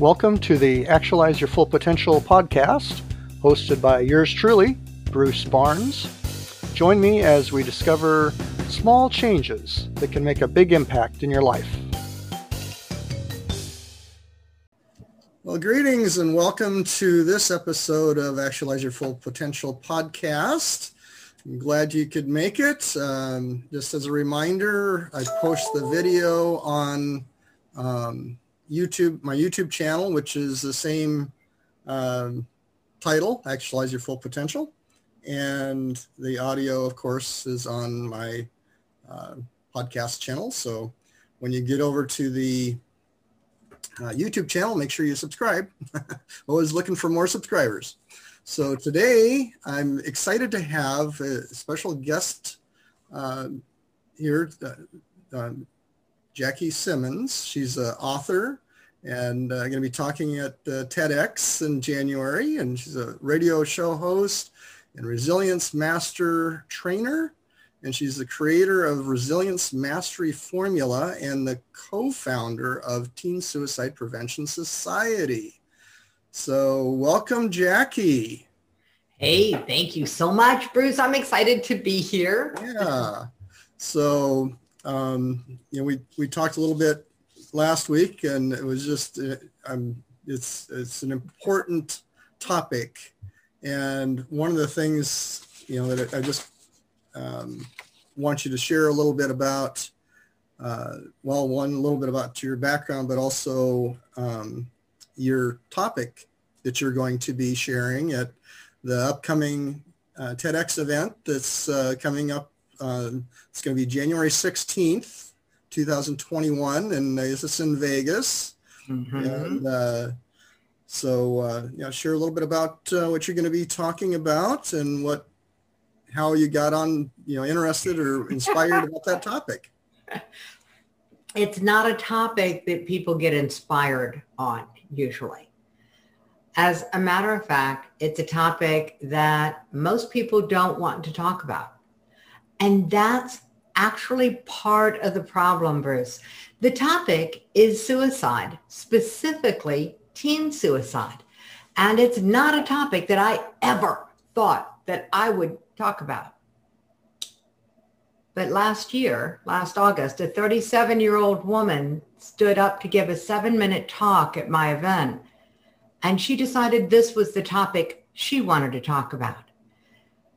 Welcome to the Actualize Your Full Potential podcast, hosted by yours truly, Bruce Barnes. Join me as we discover small changes that can make a big impact in your life. Well, greetings and welcome to this episode of Actualize Your Full Potential podcast. I'm glad you could make it. Um, just as a reminder, I post the video on um, YouTube, my YouTube channel, which is the same um, title, Actualize Your Full Potential. And the audio, of course, is on my uh, podcast channel. So when you get over to the uh, YouTube channel, make sure you subscribe. Always looking for more subscribers. So today I'm excited to have a special guest uh, here, uh, um, Jackie Simmons. She's an author and uh, going to be talking at uh, TEDx in January. And she's a radio show host and resilience master trainer. And she's the creator of Resilience Mastery Formula and the co-founder of Teen Suicide Prevention Society. So welcome, Jackie. Hey, thank you so much, Bruce. I'm excited to be here. Yeah. So um, you know, we, we talked a little bit last week and it was just, uh, it's, it's an important topic. And one of the things, you know, that I just um, want you to share a little bit about, uh, well, one, a little bit about your background, but also um, your topic that you're going to be sharing at the upcoming uh, TEDx event that's uh, coming up um, it's going to be January 16th, 2021, and this is in Vegas. Mm-hmm. And uh, so, uh, know, share a little bit about uh, what you're going to be talking about and what, how you got on, you know, interested or inspired about that topic. It's not a topic that people get inspired on usually. As a matter of fact, it's a topic that most people don't want to talk about. And that's actually part of the problem, Bruce. The topic is suicide, specifically teen suicide. And it's not a topic that I ever thought that I would talk about. But last year, last August, a 37-year-old woman stood up to give a seven-minute talk at my event. And she decided this was the topic she wanted to talk about.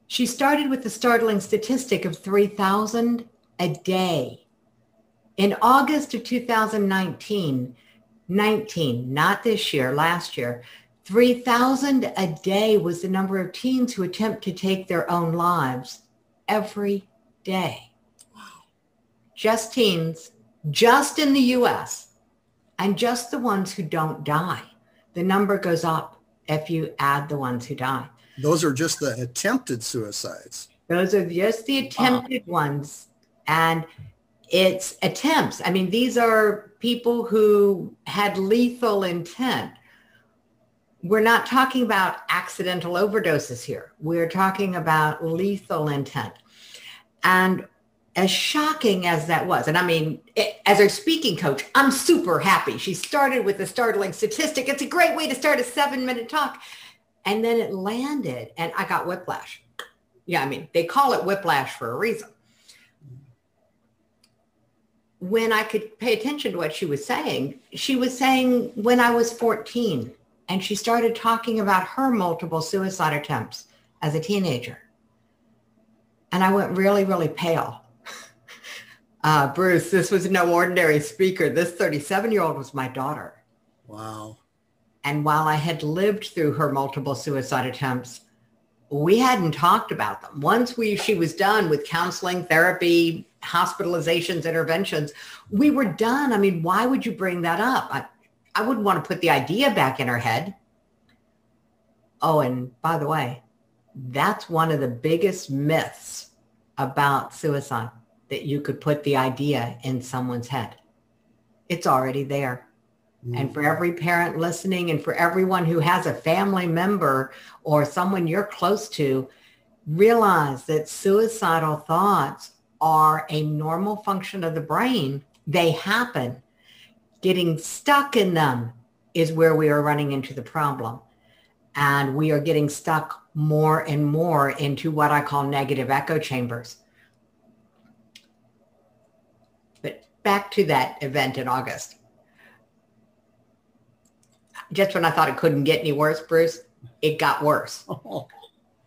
She started with the startling statistic of 3,000 a day. In August of 2019, 19, not this year, last year, 3,000 a day was the number of teens who attempt to take their own lives every day. Just teens, just in the US, and just the ones who don't die. The number goes up if you add the ones who die. Those are just the attempted suicides. Those are just the attempted wow. ones. And it's attempts. I mean, these are people who had lethal intent. We're not talking about accidental overdoses here. We're talking about lethal intent. And as shocking as that was, and I mean, it, as our speaking coach, I'm super happy. She started with a startling statistic. It's a great way to start a seven minute talk. And then it landed and I got whiplash. Yeah, I mean, they call it whiplash for a reason. When I could pay attention to what she was saying, she was saying when I was 14 and she started talking about her multiple suicide attempts as a teenager. And I went really, really pale. Uh, Bruce, this was no ordinary speaker. This 37 year old was my daughter. Wow. And while I had lived through her multiple suicide attempts, we hadn't talked about them. Once we she was done with counseling, therapy, hospitalizations, interventions, we were done. I mean, why would you bring that up? I, I wouldn't want to put the idea back in her head. Oh, and by the way, that's one of the biggest myths about suicide, that you could put the idea in someone's head. It's already there. And mm-hmm. for every parent listening and for everyone who has a family member or someone you're close to, realize that suicidal thoughts are a normal function of the brain. They happen. Getting stuck in them is where we are running into the problem. And we are getting stuck more and more into what I call negative echo chambers. But back to that event in August. Just when I thought it couldn't get any worse, Bruce, it got worse. Oh.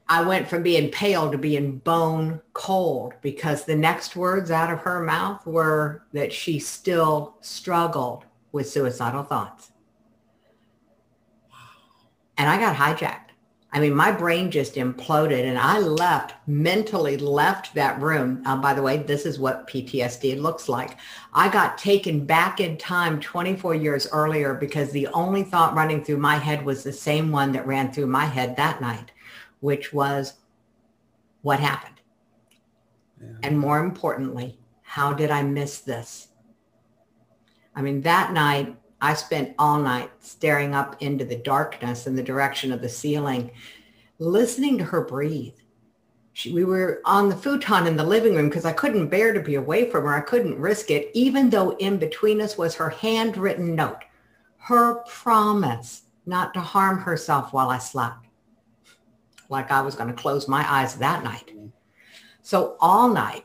I went from being pale to being bone cold because the next words out of her mouth were that she still struggled with suicidal thoughts. And I got hijacked. I mean, my brain just imploded and I left, mentally left that room. Uh, by the way, this is what PTSD looks like. I got taken back in time 24 years earlier because the only thought running through my head was the same one that ran through my head that night, which was what happened? Yeah. And more importantly, how did I miss this? I mean, that night I spent all night staring up into the darkness in the direction of the ceiling, listening to her breathe. She, we were on the futon in the living room because I couldn't bear to be away from her. I couldn't risk it, even though in between us was her handwritten note, her promise not to harm herself while I slept, like I was going to close my eyes that night. So all night,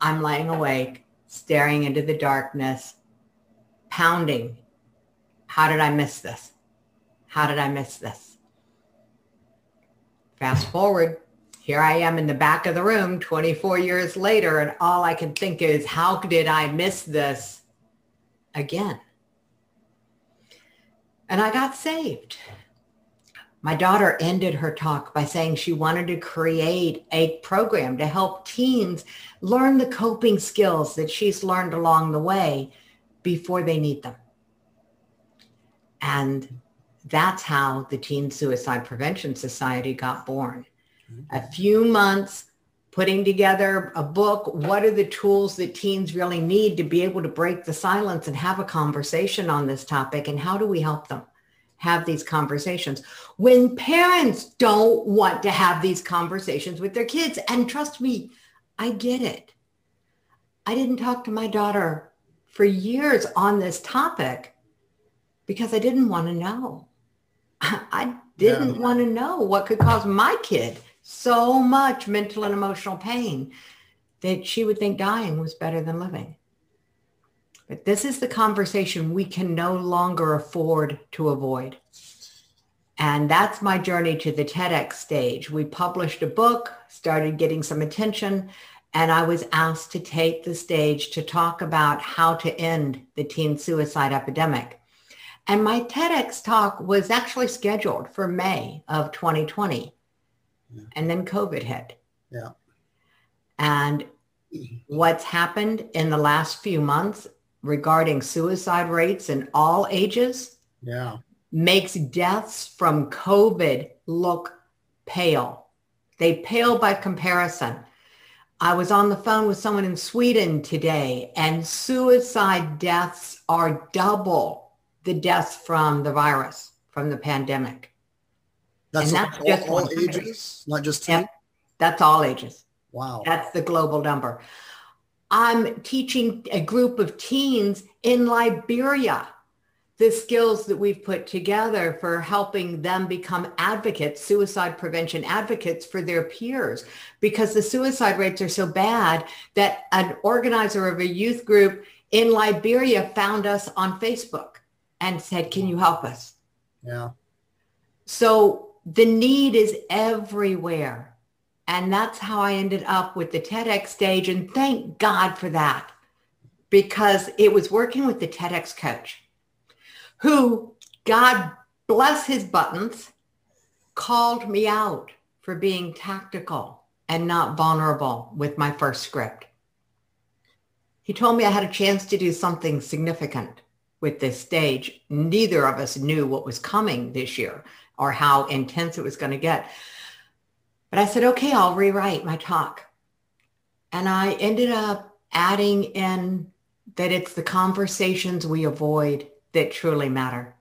I'm laying awake, staring into the darkness, pounding how did I miss this? How did I miss this? Fast forward, here I am in the back of the room 24 years later, and all I can think is, how did I miss this again? And I got saved. My daughter ended her talk by saying she wanted to create a program to help teens learn the coping skills that she's learned along the way before they need them. And that's how the Teen Suicide Prevention Society got born. Mm-hmm. A few months putting together a book. What are the tools that teens really need to be able to break the silence and have a conversation on this topic? And how do we help them have these conversations when parents don't want to have these conversations with their kids? And trust me, I get it. I didn't talk to my daughter for years on this topic because I didn't want to know. I didn't yeah. want to know what could cause my kid so much mental and emotional pain that she would think dying was better than living. But this is the conversation we can no longer afford to avoid. And that's my journey to the TEDx stage. We published a book, started getting some attention, and I was asked to take the stage to talk about how to end the teen suicide epidemic. And my TEDx talk was actually scheduled for May of 2020. Yeah. And then COVID hit. Yeah. And what's happened in the last few months regarding suicide rates in all ages yeah. makes deaths from COVID look pale. They pale by comparison. I was on the phone with someone in Sweden today and suicide deaths are double the deaths from the virus, from the pandemic. That's, and that's all, just all ages, not just? Yep, that's all ages. Wow. That's the global number. I'm teaching a group of teens in Liberia the skills that we've put together for helping them become advocates, suicide prevention advocates for their peers, because the suicide rates are so bad that an organizer of a youth group in Liberia found us on Facebook and said, can you help us? Yeah. So the need is everywhere. And that's how I ended up with the TEDx stage. And thank God for that because it was working with the TEDx coach who, God bless his buttons, called me out for being tactical and not vulnerable with my first script. He told me I had a chance to do something significant with this stage. Neither of us knew what was coming this year or how intense it was going to get. But I said, okay, I'll rewrite my talk. And I ended up adding in that it's the conversations we avoid that truly matter.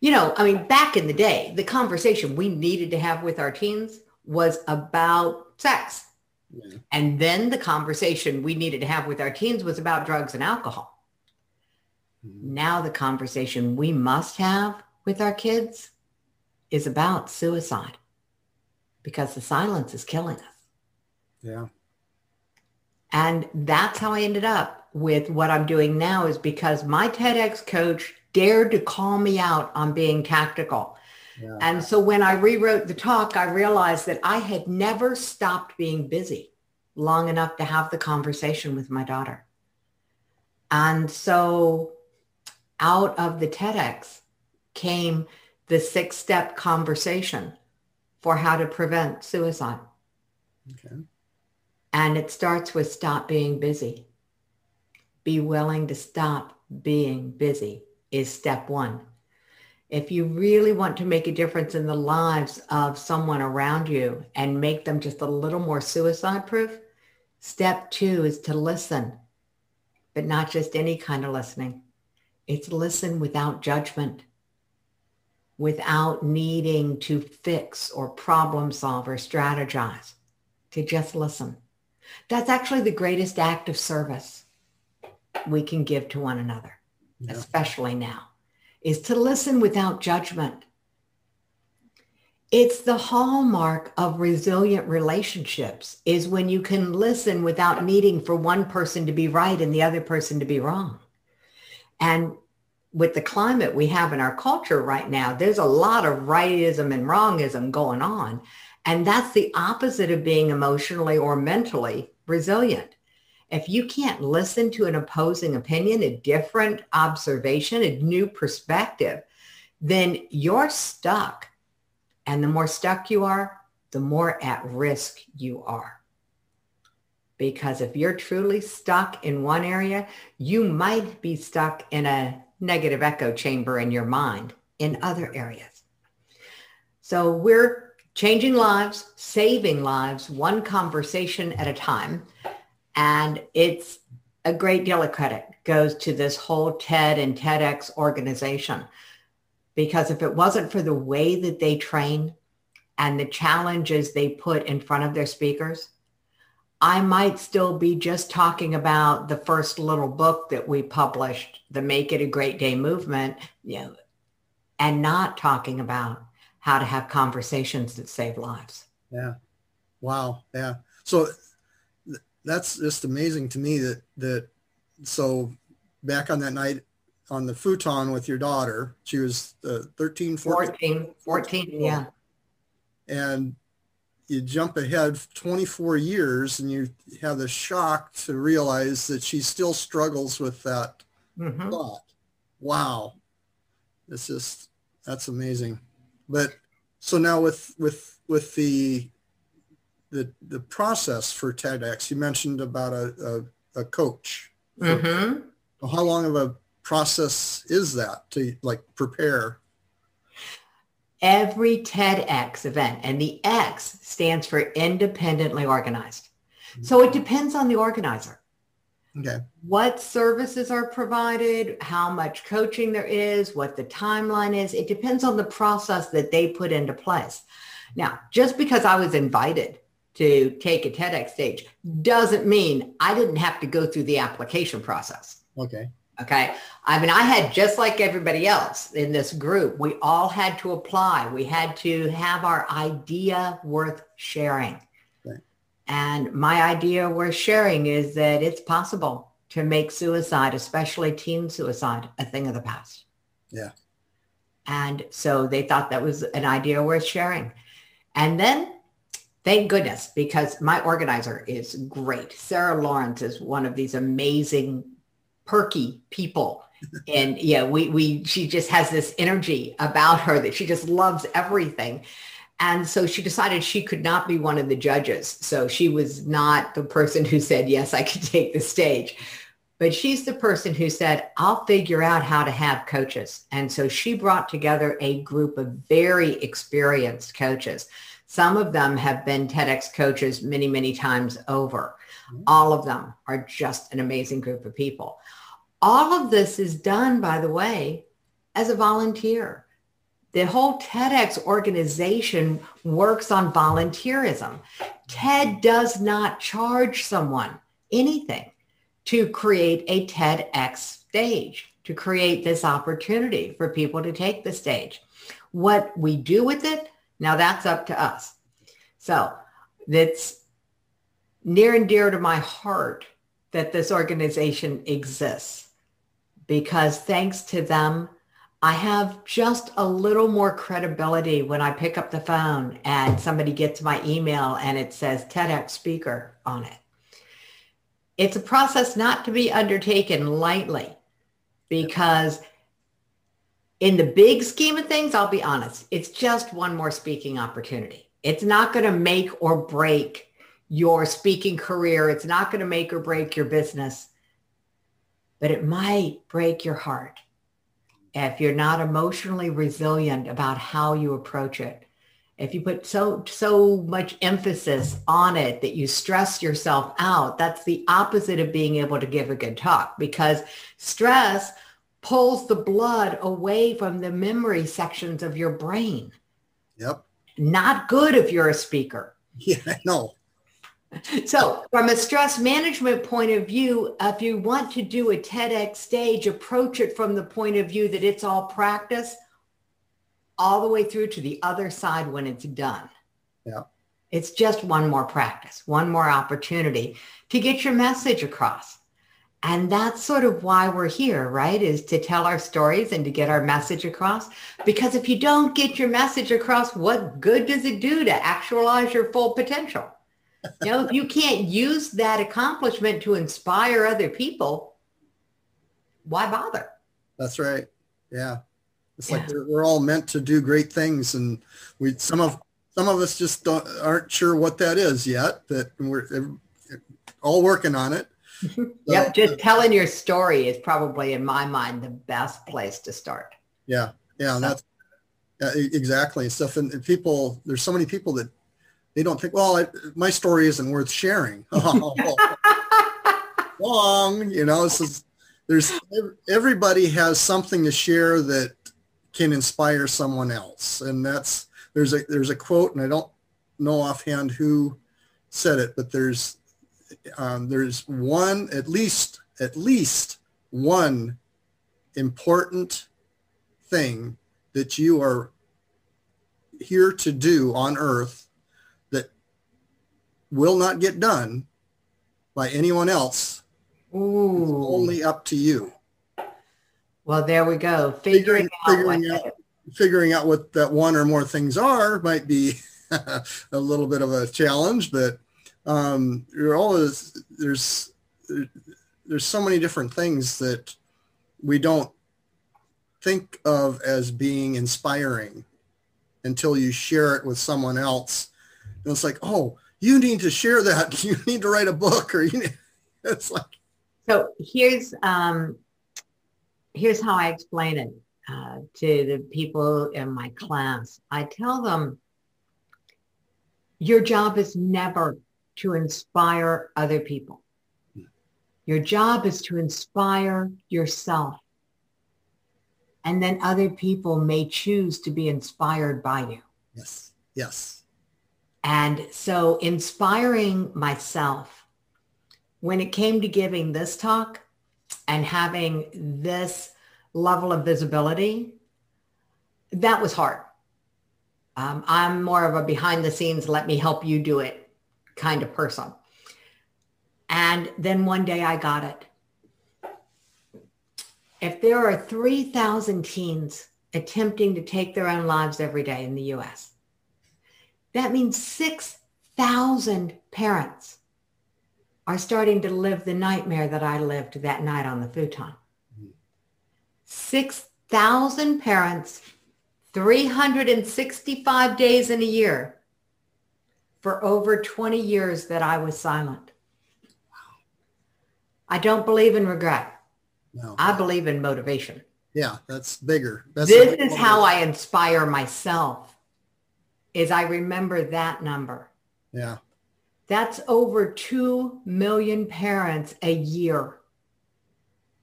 You know, I mean, back in the day, the conversation we needed to have with our teens was about sex. Yeah. And then the conversation we needed to have with our teens was about drugs and alcohol. Now the conversation we must have with our kids is about suicide because the silence is killing us. Yeah. And that's how I ended up with what I'm doing now is because my TEDx coach dared to call me out on being tactical. Yeah. And so when I rewrote the talk, I realized that I had never stopped being busy long enough to have the conversation with my daughter. And so out of the TEDx came the six step conversation for how to prevent suicide. Okay. And it starts with stop being busy. Be willing to stop being busy is step one. If you really want to make a difference in the lives of someone around you and make them just a little more suicide proof, step two is to listen, but not just any kind of listening. It's listen without judgment, without needing to fix or problem solve or strategize, to just listen. That's actually the greatest act of service we can give to one another, yeah. especially now, is to listen without judgment. It's the hallmark of resilient relationships is when you can listen without needing for one person to be right and the other person to be wrong. And with the climate we have in our culture right now, there's a lot of rightism and wrongism going on. And that's the opposite of being emotionally or mentally resilient. If you can't listen to an opposing opinion, a different observation, a new perspective, then you're stuck. And the more stuck you are, the more at risk you are. Because if you're truly stuck in one area, you might be stuck in a negative echo chamber in your mind in other areas. So we're changing lives, saving lives, one conversation at a time. And it's a great deal of credit goes to this whole TED and TEDx organization. Because if it wasn't for the way that they train and the challenges they put in front of their speakers, I might still be just talking about the first little book that we published, the Make It a Great Day movement, you know, and not talking about how to have conversations that save lives. Yeah. Wow. Yeah. So th- that's just amazing to me that, that, so back on that night on the futon with your daughter, she was uh, 13, 14, 14, 14 yeah. And you jump ahead 24 years and you have the shock to realize that she still struggles with that mm-hmm. thought. Wow. It's just, that's amazing. But so now with, with, with the, the, the process for TEDx, you mentioned about a, a, a coach. Mm-hmm. How long of a process is that to like prepare? Every TEDx event, and the X stands for independently organized. So it mm-hmm. depends on the organizer. Okay. What services are provided, how much coaching there is, what the timeline is. It depends on the process that they put into place. Now, just because I was invited to take a TEDx stage doesn't mean I didn't have to go through the application process. Okay. Okay. I mean, I had just like everybody else in this group, we all had to apply. We had to have our idea worth sharing. Right. And my idea worth sharing is that it's possible to make suicide, especially teen suicide, a thing of the past. Yeah. And so they thought that was an idea worth sharing. And then thank goodness, because my organizer is great. Sarah Lawrence is one of these amazing perky people. and yeah, we, we, she just has this energy about her that she just loves everything. And so she decided she could not be one of the judges. So she was not the person who said, yes, I could take the stage. But she's the person who said, I'll figure out how to have coaches. And so she brought together a group of very experienced coaches. Some of them have been TEDx coaches many, many times over. Mm-hmm. All of them are just an amazing group of people. All of this is done, by the way, as a volunteer. The whole TEDx organization works on volunteerism. TED does not charge someone anything to create a TEDx stage. to create this opportunity for people to take the stage. What we do with it, now that's up to us. So that's near and dear to my heart that this organization exists because thanks to them, I have just a little more credibility when I pick up the phone and somebody gets my email and it says TEDx speaker on it. It's a process not to be undertaken lightly because in the big scheme of things, I'll be honest, it's just one more speaking opportunity. It's not going to make or break your speaking career. It's not going to make or break your business, but it might break your heart if you're not emotionally resilient about how you approach it. If you put so so much emphasis on it that you stress yourself out, that's the opposite of being able to give a good talk because stress pulls the blood away from the memory sections of your brain. Yep. Not good if you're a speaker. Yeah, know. So from a stress management point of view, if you want to do a TEDx stage, approach it from the point of view that it's all practice all the way through to the other side when it's done. Yeah. It's just one more practice, one more opportunity to get your message across. And that's sort of why we're here, right? Is to tell our stories and to get our message across. Because if you don't get your message across, what good does it do to actualize your full potential? Know, if you can't use that accomplishment to inspire other people, why bother? That's right. Yeah. It's yeah. like we're, all meant to do great things and we some of some of us just don't aren't sure what that is yet that we're all working on it. So, yep, just telling your story is probably in my mind the best place to start. Yeah. Yeah, so. that's uh, exactly stuff and, and people there's so many people that they don't think, well, I, my story isn't worth sharing. Wrong, you know. Is, there's everybody has something to share that can inspire someone else, and that's there's a there's a quote, and I don't know offhand who said it, but there's um, there's one at least at least one important thing that you are here to do on earth will not get done by anyone else. Ooh. It's only up to you. Well, there we go. Figuring, figuring out, out figuring out what that one or more things are might be a little bit of a challenge, but um, you're always there's there's so many different things that we don't think of as being inspiring until you share it with someone else. And it's like, oh, you need to share that. You need to write a book or you need, it's like. So here's, um, here's how I explain it uh, to the people in my class. I tell them, your job is never to inspire other people. Your job is to inspire yourself. And then other people may choose to be inspired by you. Yes. Yes. And so inspiring myself when it came to giving this talk and having this level of visibility, that was hard. Um, I'm more of a behind the scenes, let me help you do it kind of person. And then one day I got it. If there are 3,000 teens attempting to take their own lives every day in the US, that means 6,000 parents are starting to live the nightmare that I lived that night on the futon. 6,000 parents, 365 days in a year for over 20 years that I was silent. I don't believe in regret. No. I believe in motivation. Yeah, that's bigger. That's this is how I inspire myself is I remember that number. Yeah. That's over 2 million parents a year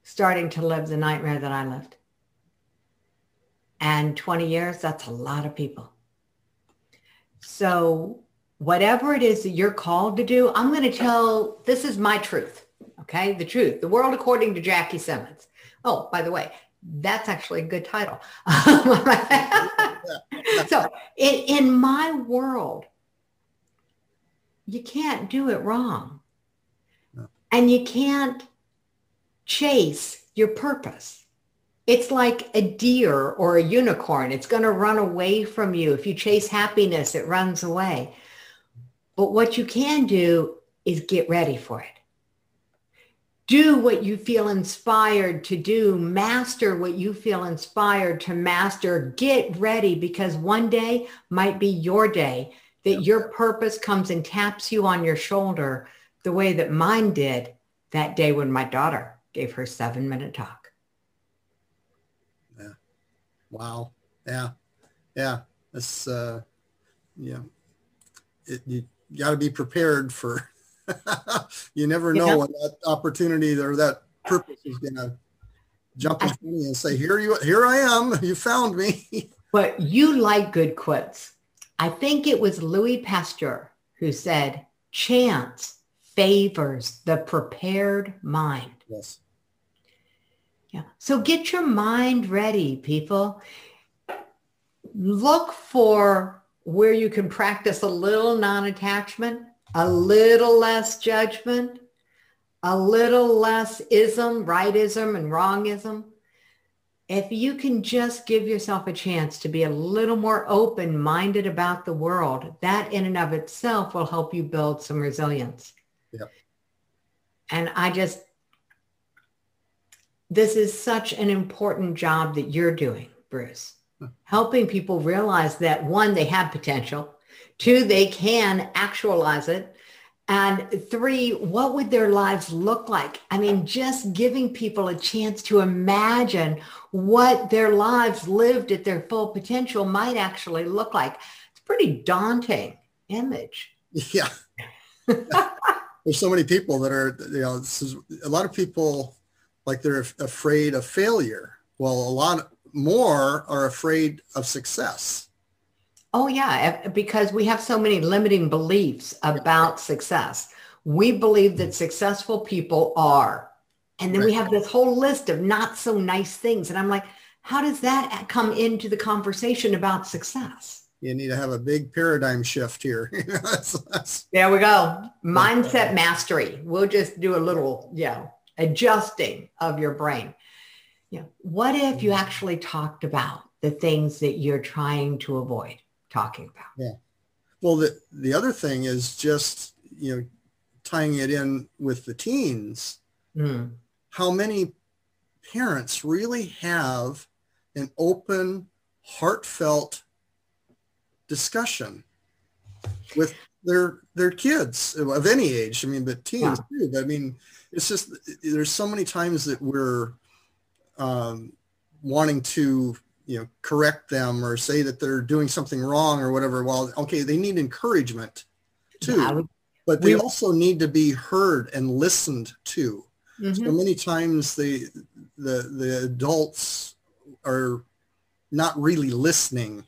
starting to live the nightmare that I lived. And 20 years, that's a lot of people. So whatever it is that you're called to do, I'm going to tell, this is my truth. Okay, the truth, the world according to Jackie Simmons. Oh, by the way, that's actually a good title. so in, in my world, you can't do it wrong. No. And you can't chase your purpose. It's like a deer or a unicorn. It's going to run away from you. If you chase happiness, it runs away. But what you can do is get ready for it. Do what you feel inspired to do. Master what you feel inspired to master. Get ready because one day might be your day that yep. your purpose comes and taps you on your shoulder the way that mine did that day when my daughter gave her seven minute talk. Yeah. Wow. Yeah. Yeah. That's, uh, yeah. It, you got to be prepared for, you never know yeah. when that opportunity or that purpose is going to jump in front of you and say, here you, here I am. You found me. but you like good quotes. I think it was Louis Pasteur who said, chance favors the prepared mind. Yes. Yeah. So get your mind ready, people. Look for where you can practice a little non-attachment, a little less judgment, a little less ism, rightism and wrongism if you can just give yourself a chance to be a little more open-minded about the world, that in and of itself will help you build some resilience. Yep. And I just, this is such an important job that you're doing, Bruce, hmm. helping people realize that one, they have potential. Two, they can actualize it. And three, what would their lives look like? I mean, just giving people a chance to imagine what their lives lived at their full potential might actually look like. It's a pretty daunting image. Yeah. There's so many people that are, you know, this is, a lot of people like they're afraid of failure. Well, a lot more are afraid of success. Oh yeah, because we have so many limiting beliefs about success. We believe that successful people are. And then right. we have this whole list of not so nice things. And I'm like, how does that come into the conversation about success? You need to have a big paradigm shift here. that's, that's, there we go. Mindset mastery. We'll just do a little, you know, adjusting of your brain. You know, what if you mm-hmm. actually talked about the things that you're trying to avoid? Talking about. Yeah. Well, the, the other thing is just, you know, tying it in with the teens, mm. how many parents really have an open, heartfelt discussion with their their kids of any age. I mean, but teens yeah. too. I mean, it's just there's so many times that we're um, wanting to you know correct them or say that they're doing something wrong or whatever well okay they need encouragement too. Yeah, but they we, also need to be heard and listened to. Mm-hmm. so many times the the the adults are not really listening.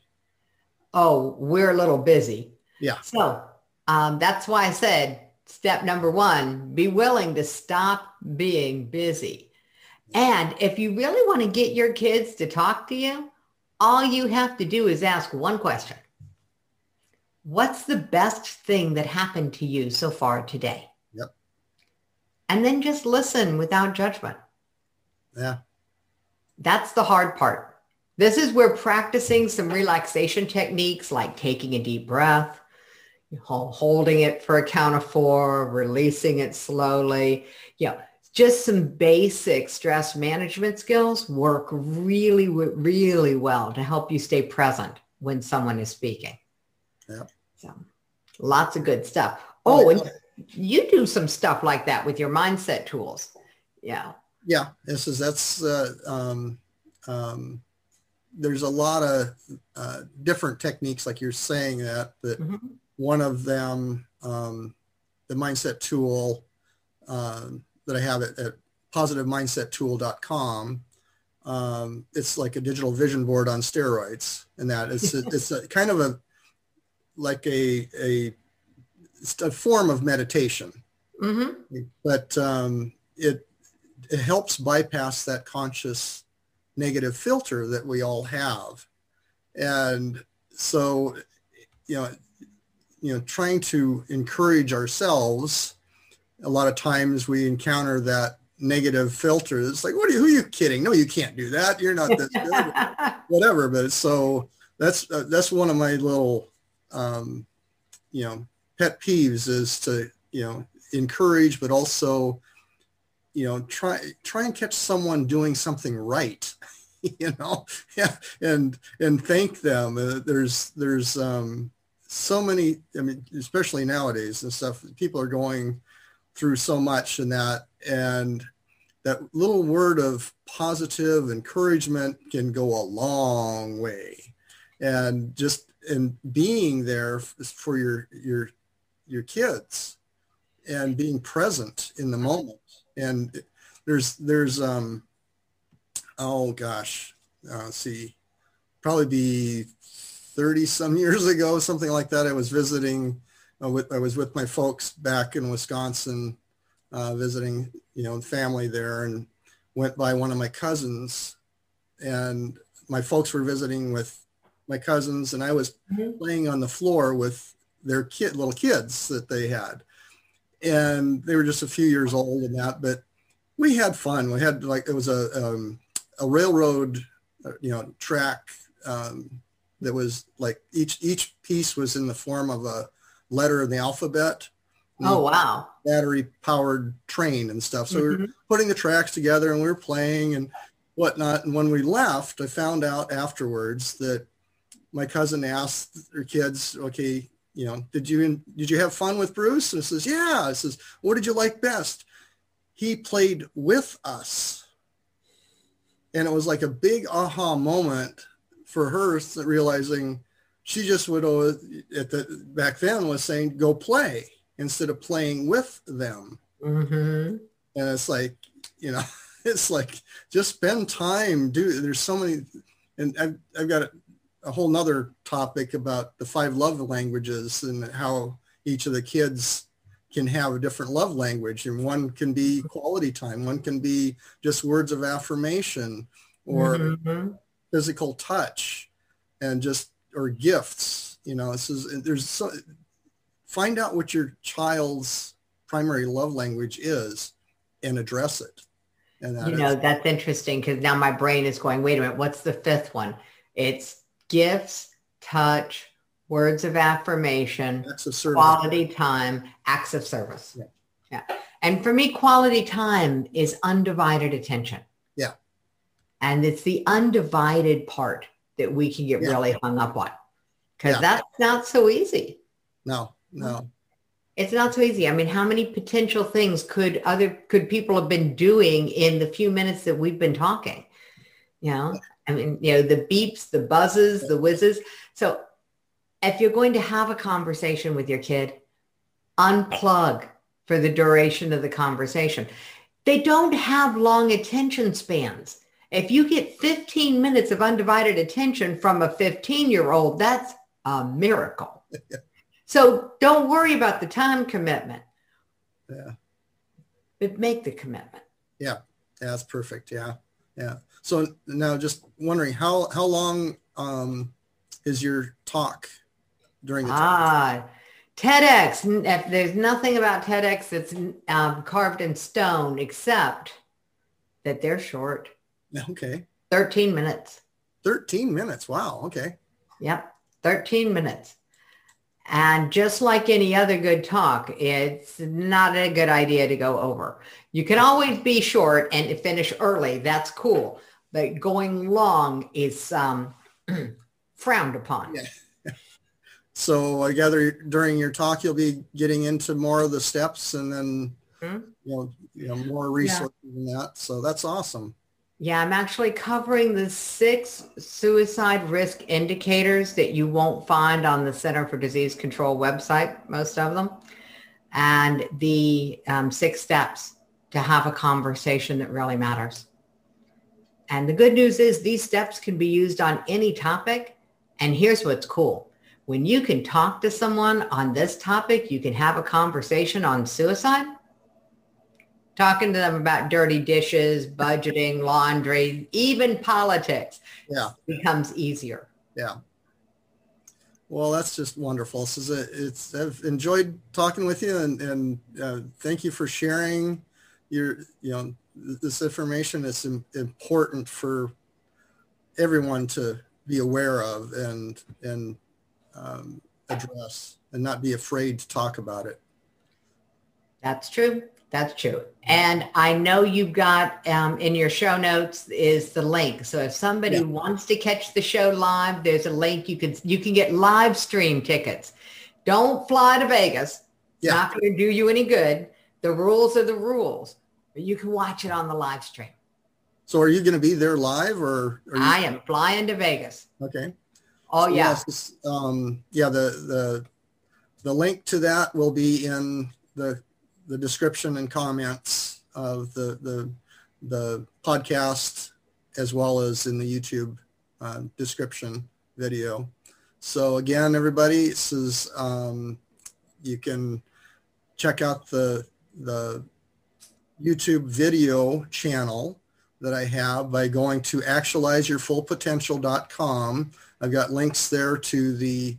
Oh we're a little busy. Yeah. So um, that's why i said step number one be willing to stop being busy and if you really want to get your kids to talk to you, all you have to do is ask one question. What's the best thing that happened to you so far today? Yep. And then just listen without judgment. Yeah. That's the hard part. This is where practicing some relaxation techniques like taking a deep breath, holding it for a count of four, releasing it slowly, you know, just some basic stress management skills work really, really well to help you stay present when someone is speaking. Yeah. So lots of good stuff. Oh, and you do some stuff like that with your mindset tools. Yeah. Yeah. This is, that's, uh, um, um, there's a lot of uh, different techniques, like you're saying that, but mm-hmm. one of them, um, the mindset tool, um, that I have at, at positivemindsettool.com. Um, it's like a digital vision board on steroids and that it's a, it's a kind of a like a a, a form of meditation mm-hmm. but um, it it helps bypass that conscious negative filter that we all have. And so, you know, you know, trying to encourage ourselves, a lot of times we encounter that negative filter. It's like, what are you, who are you kidding? No, you can't do that. You're not this good. Whatever. But so that's, uh, that's one of my little, um, you know, pet peeves is to, you know, encourage, but also, you know, try, try and catch someone doing something right, you know, yeah. And, and thank them. Uh, there's, there's, um, so many, I mean, especially nowadays and stuff, people are going through so much in that. And that little word of positive encouragement can go a long way and just in being there for your your your kids and being present in the moment and there's there's um oh gosh uh, see probably be 30 some years ago something like that i was visiting i was with my folks back in wisconsin uh, visiting, you know, family there and went by one of my cousins and my folks were visiting with my cousins and I was mm-hmm. playing on the floor with their kid, little kids that they had. And they were just a few years old and that, but we had fun. We had like, it was a, um, a railroad, uh, you know, track um, that was like each, each piece was in the form of a letter in the alphabet. Oh, wow. Battery powered train and stuff. So mm-hmm. we were putting the tracks together and we were playing and whatnot. And when we left, I found out afterwards that my cousin asked her kids, okay, you know, did you, did you have fun with Bruce? And says, yeah. I says, what did you like best? He played with us. And it was like a big aha moment for her realizing she just would always, at the back then was saying go play instead of playing with them. Mm-hmm. And it's like, you know, it's like just spend time. Do there's so many, and I've, I've got a, a whole nother topic about the five love languages and how each of the kids can have a different love language and one can be quality time one can be just words of affirmation or mm-hmm. physical touch and just or gifts you know this is there's so find out what your child's primary love language is and address it. And that you know, is- that's interesting because now my brain is going, wait a minute, what's the fifth one? It's gifts, touch, words of affirmation, of quality time, acts of service. Yeah. yeah. And for me, quality time is undivided attention. Yeah. And it's the undivided part that we can get yeah. really hung up on because yeah. that's not so easy. No, no. It's not so easy. I mean, how many potential things could other could people have been doing in the few minutes that we've been talking? You know, I mean, you know, the beeps, the buzzes, the whizzes. So if you're going to have a conversation with your kid, unplug for the duration of the conversation. They don't have long attention spans. If you get 15 minutes of undivided attention from a 15 year old, that's a miracle. So don't worry about the time commitment. Yeah. But make the commitment. Yeah. Yeah, that's perfect. Yeah. Yeah. So now just wondering how how long um, is your talk during the ah. TEDx. If there's nothing about TEDx that's um, carved in stone except that they're short. Okay. 13 minutes. 13 minutes. Wow. Okay. Yep. 13 minutes. And just like any other good talk, it's not a good idea to go over. You can always be short and finish early. That's cool. But going long is um, frowned upon. Yeah. So I gather during your talk, you'll be getting into more of the steps and then, mm-hmm. you, know, you know, more resources yeah. than that. So that's awesome. Yeah, I'm actually covering the six suicide risk indicators that you won't find on the Center for Disease Control website, most of them, and the um, six steps to have a conversation that really matters. And the good news is these steps can be used on any topic. And here's what's cool. When you can talk to someone on this topic, you can have a conversation on suicide. Talking to them about dirty dishes, budgeting, laundry, even politics yeah. becomes easier. Yeah. Well, that's just wonderful. This is a, it's, I've enjoyed talking with you and, and uh, thank you for sharing your, you know, this information is important for everyone to be aware of and, and um, address and not be afraid to talk about it. That's true. That's true. And I know you've got um, in your show notes is the link. So if somebody yeah. wants to catch the show live, there's a link. You can you can get live stream tickets. Don't fly to Vegas. Yeah. Not going to do you any good. The rules are the rules. But you can watch it on the live stream. So are you going to be there live or? I am flying to Vegas. Okay. Oh so yeah. Yes, um, yeah. The the the link to that will be in the the description and comments of the the, the podcast as well as in the YouTube uh, description video. So again, everybody, this is um, you can check out the the YouTube video channel that I have by going to actualizeyourfullpotential.com. I've got links there to the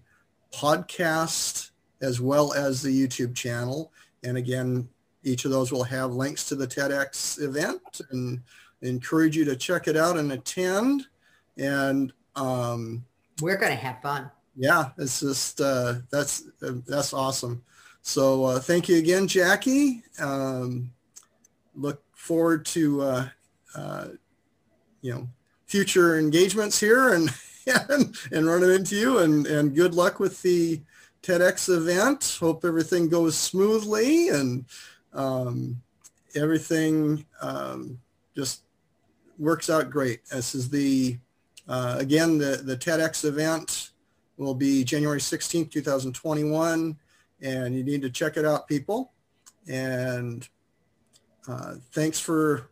podcast as well as the YouTube channel. And again, each of those will have links to the TEDx event and encourage you to check it out and attend. And um, we're going to have fun. Yeah, it's just, uh, that's, uh, that's awesome. So uh, thank you again, Jackie. Um, look forward to, uh, uh, you know, future engagements here and, and, and running into you and, and good luck with the TEDx event. Hope everything goes smoothly and um, everything um, just works out great. This is the, uh, again, the, the TEDx event will be January 16th, 2021, and you need to check it out, people. And uh, thanks for,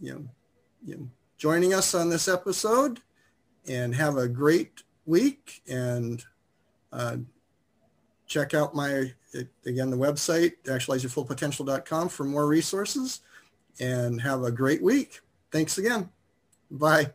you know, you know, joining us on this episode and have a great week and uh, check out my, uh, again, the website, actualizeyourfullpotential.com for more resources and have a great week. Thanks again. Bye.